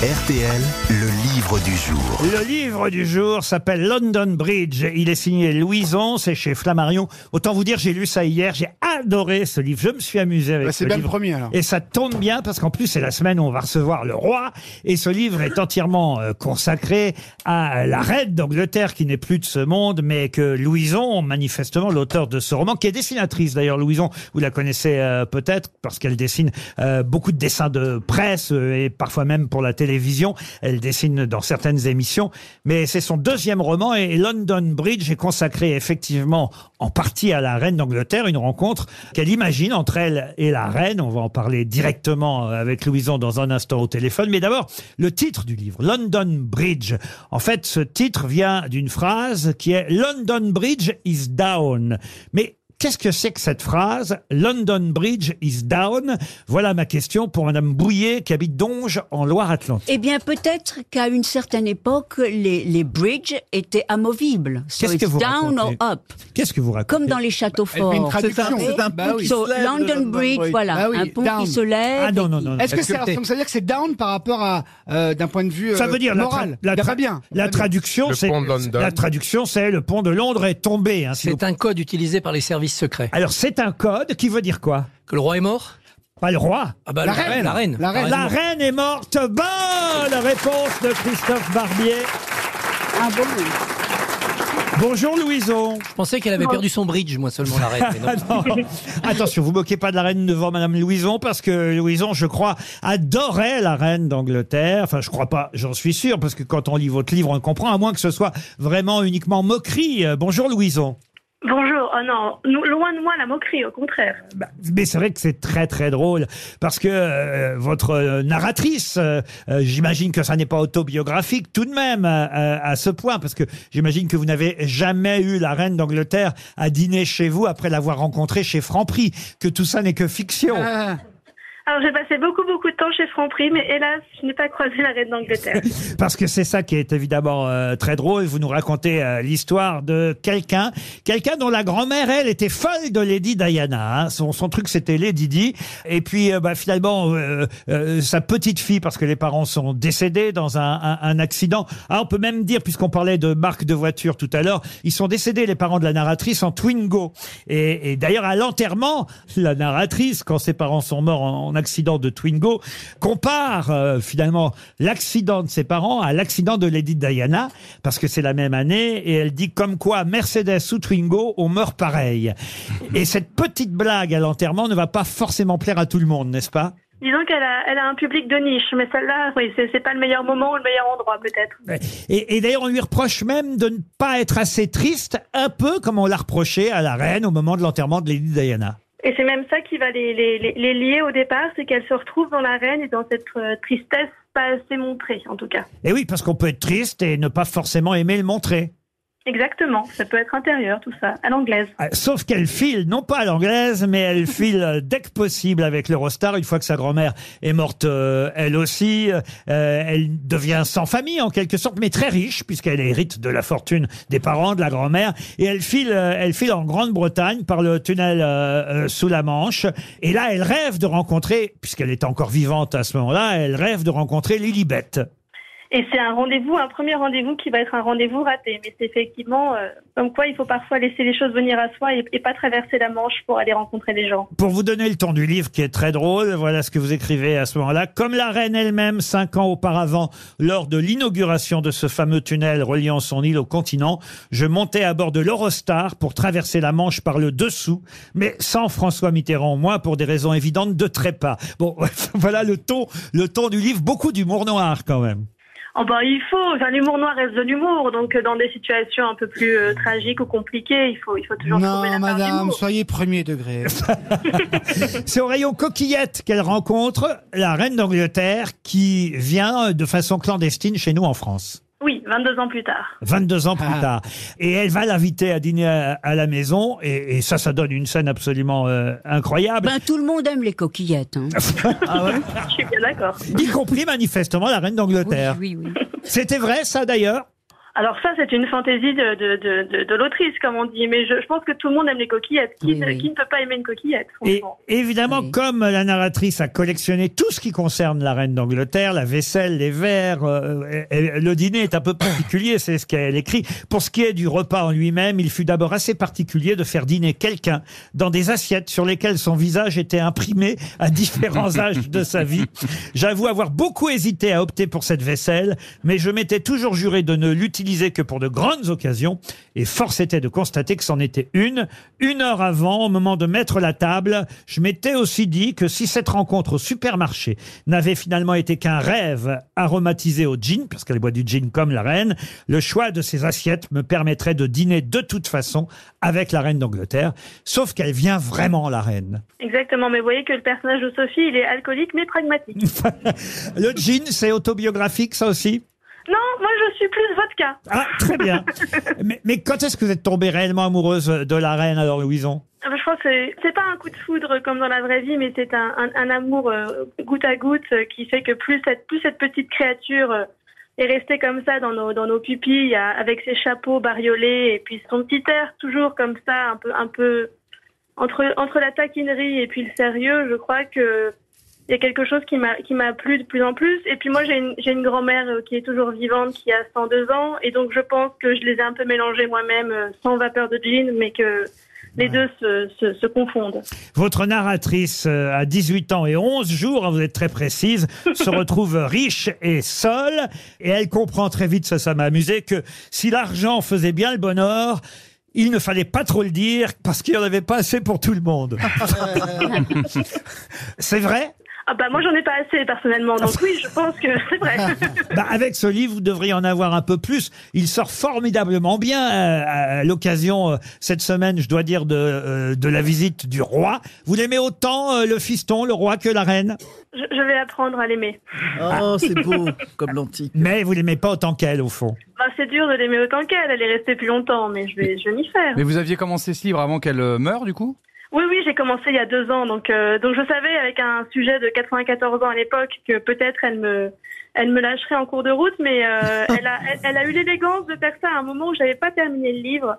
RTL, le livre du jour. Le livre du jour s'appelle London Bridge. Il est signé Louison, c'est chez Flammarion. Autant vous dire, j'ai lu ça hier, j'ai adoré ce livre. Je me suis amusé avec Bah, c'est ce bien le premier, alors. Et ça tombe bien parce qu'en plus, c'est la semaine où on va recevoir le roi. Et ce livre est entièrement euh, consacré à la reine d'Angleterre qui n'est plus de ce monde, mais que Louison, manifestement l'auteur de ce roman, qui est dessinatrice d'ailleurs, Louison, vous la connaissez euh, peut-être parce qu'elle dessine euh, beaucoup de dessins de presse euh, et parfois même pour la télévision. Elle dessine dans certaines émissions, mais c'est son deuxième roman et London Bridge est consacré effectivement en partie à la reine d'Angleterre, une rencontre qu'elle imagine entre elle et la reine. On va en parler directement avec Louison dans un instant au téléphone. Mais d'abord, le titre du livre, London Bridge. En fait, ce titre vient d'une phrase qui est London Bridge is down. Mais Qu'est-ce que c'est que cette phrase? London Bridge is down Voilà ma question pour Madame Bouillet qui habite Donge en Loire-Atlantique. Eh bien, peut-être qu'à une certaine époque, les, les bridges étaient amovibles. So Qu'est-ce que it's vous down or racontez? up. Qu'est-ce que vous racontez? Comme dans les châteaux une forts. traduction. C'est un Bah pont oui. qui So, se lève, London Bridge, Bridge. voilà, Bah oui, un pont down. qui se lève. Ah non, non, non. non. Est-ce que c'est alors, donc ça veut dire que c'est down par rapport à euh, d'un point de vue Ça euh, veut dire la, tra- moral la, tra- bien. la traduction, Le c'est pont de London. la traduction, c'est le pont de Londres est tombé. hein, si vous- C'est un code utilisé par les services secrets. Alors c'est un code qui veut dire quoi? Que le roi est mort? Pas le roi. Ah bah La la, reine. reine, la reine. La reine. La reine est morte. Bonne réponse de Christophe Barbier. Ah bon Bonjour Louison. Je pensais qu'elle avait perdu son bridge, moi seulement la reine. mais non. Ah non. Attention, vous moquez pas de la reine devant Madame Louison parce que Louison, je crois, adorait la reine d'Angleterre. Enfin, je crois pas, j'en suis sûr, parce que quand on lit votre livre, on comprend, à moins que ce soit vraiment uniquement moquerie. Euh, Bonjour Louison. Bonjour, oh non, nous- loin de moi la moquerie, au contraire. Bah, mais c'est vrai que c'est très très drôle parce que euh, votre euh, narratrice, euh, euh, j'imagine que ça n'est pas autobiographique tout de même euh, à, à ce point parce que j'imagine que vous n'avez jamais eu la reine d'Angleterre à dîner chez vous après l'avoir rencontrée chez Franprix, que tout ça n'est que fiction. Ah, Alors j'ai passé beaucoup beaucoup de temps chez Franprix, mais hélas, je n'ai pas croisé la reine d'Angleterre. Parce que c'est ça qui est évidemment euh, très drôle. Vous nous racontez euh, l'histoire de quelqu'un, quelqu'un dont la grand-mère, elle, était folle de Lady Diana. hein. Son, son truc, c'était Lady Di. Et puis, euh, bah, finalement, euh, euh, sa petite fille, parce que les parents sont décédés dans un, un- accident. Ah, on peut même dire, puisqu'on parlait de marque de voiture tout à l'heure, ils sont décédés, les parents de la narratrice, en Twingo. Et, et d'ailleurs, à l'enterrement, la narratrice, quand ses parents sont morts en, en accident de Twingo, compare euh, finalement l'accident de ses parents à l'accident de Lady Diana, parce que c'est la même année, et elle dit comme quoi Mercedes ou Twingo, on meurt pareil. Et cette petite blague à l'enterrement ne va pas forcément plaire à tout le monde, n'est-ce pas? Disons qu'elle a, elle a un public de niche, mais celle-là, oui, c'est c'est pas le meilleur moment ou le meilleur endroit peut-être. Et, et d'ailleurs, on lui reproche même de ne pas être assez triste, un peu comme on l'a reproché à la reine au moment de l'enterrement de Lady Diana. Et c'est même ça qui va les, lier au départ, c'est qu'elle se retrouve dans la reine et dans cette euh, tristesse pas assez montrée, en tout cas. Et oui, parce qu'on peut être triste et ne pas forcément aimer le montrer. Exactement, ça peut être intérieur, tout ça, à l'anglaise. Ah, Sauf qu'elle file, non pas à l'anglaise, mais elle file dès que possible avec l'Eurostar, une fois que sa grand-mère est morte euh, elle aussi. Euh, elle devient sans famille en quelque sorte, mais très riche, puisqu'elle hérite de la fortune des parents, de la grand-mère. Et elle file, euh, elle file en Grande-Bretagne par le tunnel euh, euh, sous la Manche. Et là, elle rêve de rencontrer, puisqu'elle est encore vivante à ce moment-là, elle rêve de rencontrer Lilibet. Et c'est un rendez-vous, un premier rendez-vous qui va être un rendez-vous raté. Mais c'est effectivement euh, comme quoi il faut parfois laisser les choses venir à soi et, et pas traverser la Manche pour aller rencontrer les gens. Pour vous donner le ton du livre qui est très drôle, voilà ce que vous écrivez à ce moment-là. Comme la reine elle-même, cinq ans auparavant, lors de l'inauguration de ce fameux tunnel reliant son île au continent, je montais à bord de l'Eurostar pour traverser la Manche par le dessous, mais sans François Mitterrand, moi, pour des raisons évidentes de trépas. Bon, voilà le ton, le ton du livre. Beaucoup d'humour noir quand même. Oh bah il faut, enfin l'humour noir reste de l'humour, donc euh, dans des situations un peu plus euh, tragiques ou compliquées, il faut, il faut toujours trouver non, la part madame, d'humour. soyez premier degré. C'est au rayon coquillette qu'elle rencontre la reine d'Angleterre qui vient de façon clandestine chez nous en France. Oui, 22 ans plus tard. 22 ans plus Ah. tard. Et elle va l'inviter à dîner à, à la maison. Et, et ça, ça donne une scène absolument euh, incroyable. Ben, tout le monde aime les coquillettes. hein. Je suis bien d'accord. y compris manifestement la reine d'Angleterre. Oui, oui, oui. C'était vrai, ça d'ailleurs? Alors ça, c'est une fantaisie de, de, de, de, de l'autrice, comme on dit. Mais je, je pense que tout le monde aime les coquillettes. Qui, Oui, ne, oui. qui ne peut pas aimer une coquillette, Et évidemment, Oui. comme la narratrice a collectionné tout ce qui concerne la reine d'Angleterre, la vaisselle, les verres, euh, et- et le dîner est un peu particulier, c'est ce qu'elle écrit. Pour ce qui est du repas en lui-même, il fut d'abord assez particulier de faire dîner quelqu'un dans des assiettes sur lesquelles son visage était imprimé à différents âges de sa vie. J'avoue avoir beaucoup hésité à opter pour cette vaisselle, mais je m'étais toujours juré de ne l'utiliser que pour de grandes occasions, et force était de constater que c'en était une. Une heure avant, au moment de mettre la table, je m'étais aussi dit que si cette rencontre au supermarché n'avait finalement été qu'un rêve aromatisé au gin, parce qu'elle boit du gin comme la reine, le choix de ces assiettes me permettrait de dîner de toute façon avec la reine d'Angleterre, sauf qu'elle vient vraiment la reine. Exactement. Mais vous voyez que le personnage de Sophie, il est alcoolique mais pragmatique. Le gin, c'est autobiographique, ça aussi? Non, moi je suis plus vodka. Ah, très bien. mais, mais quand est-ce que vous êtes tombée réellement amoureuse de la reine, alors, Louison? Ah bah, Je crois que c'est- pas un coup de foudre comme dans la vraie vie, mais c'est un, un, un amour euh, goutte à goutte euh, qui fait que plus cette, plus cette petite créature euh, est restée comme ça dans nos, dans nos pupilles, avec ses chapeaux bariolés et puis son petit air toujours comme ça, un peu, un peu entre, entre la taquinerie et puis le sérieux, je crois que il y a quelque chose qui m'a qui m'a plu de plus en plus. Et puis moi j'ai une, j'ai une grand-mère euh, qui est toujours vivante, qui a 102 ans, et donc je pense que je les ai un peu mélangés moi-même, euh, sans vapeur de gin, mais que les deux se, se, se confondent. Votre narratrice euh, à 18 ans et 11 jours, hein, vous êtes très précise, se retrouve riche et seule et elle comprend très vite, ça ça m'a amusé, que si l'argent faisait bien le bonheur, il ne fallait pas trop le dire parce qu'il n'y en avait pas assez pour tout le monde. C'est vrai? Ah bah moi j'en ai pas assez personnellement, donc oui je pense que c'est vrai. Bah, avec ce livre, vous devriez en avoir un peu plus. Il sort formidablement bien euh, à l'occasion euh, cette semaine, je dois dire, de, euh, de la visite du roi. Vous l'aimez autant euh, le fiston, le roi, que la reine? Je, je vais apprendre à l'aimer. Oh, c'est beau, comme l'antique. Mais vous l'aimez pas autant qu'elle, au fond. Bah, c'est dur de l'aimer autant qu'elle, elle est restée plus longtemps, mais je vais, je vais m'y faire. Mais vous aviez commencé ce livre avant qu'elle euh, meure, du coup? Oui, oui, j'ai commencé il y a deux ans, donc euh, donc je savais avec un sujet de 94 ans à l'époque que peut-être elle me elle me lâcherait en cours de route, mais euh, elle a elle, elle a eu l'élégance de faire ça à un moment où j'avais pas terminé le livre,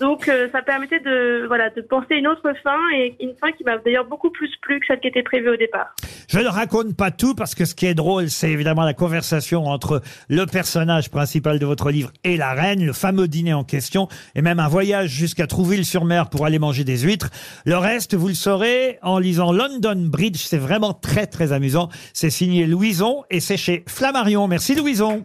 donc euh, ça permettait de voilà de penser une autre fin et une fin qui m'a d'ailleurs beaucoup plus plu que celle qui était prévue au départ. Je ne raconte pas tout parce que ce qui est drôle, c'est évidemment la conversation entre le personnage principal de votre livre et la reine, le fameux dîner en question, et même un voyage jusqu'à Trouville-sur-Mer pour aller manger des huîtres. Le reste, vous le saurez en lisant London Bridge. C'est vraiment très très amusant. C'est signé Louison et c'est chez Flammarion. Merci Louison.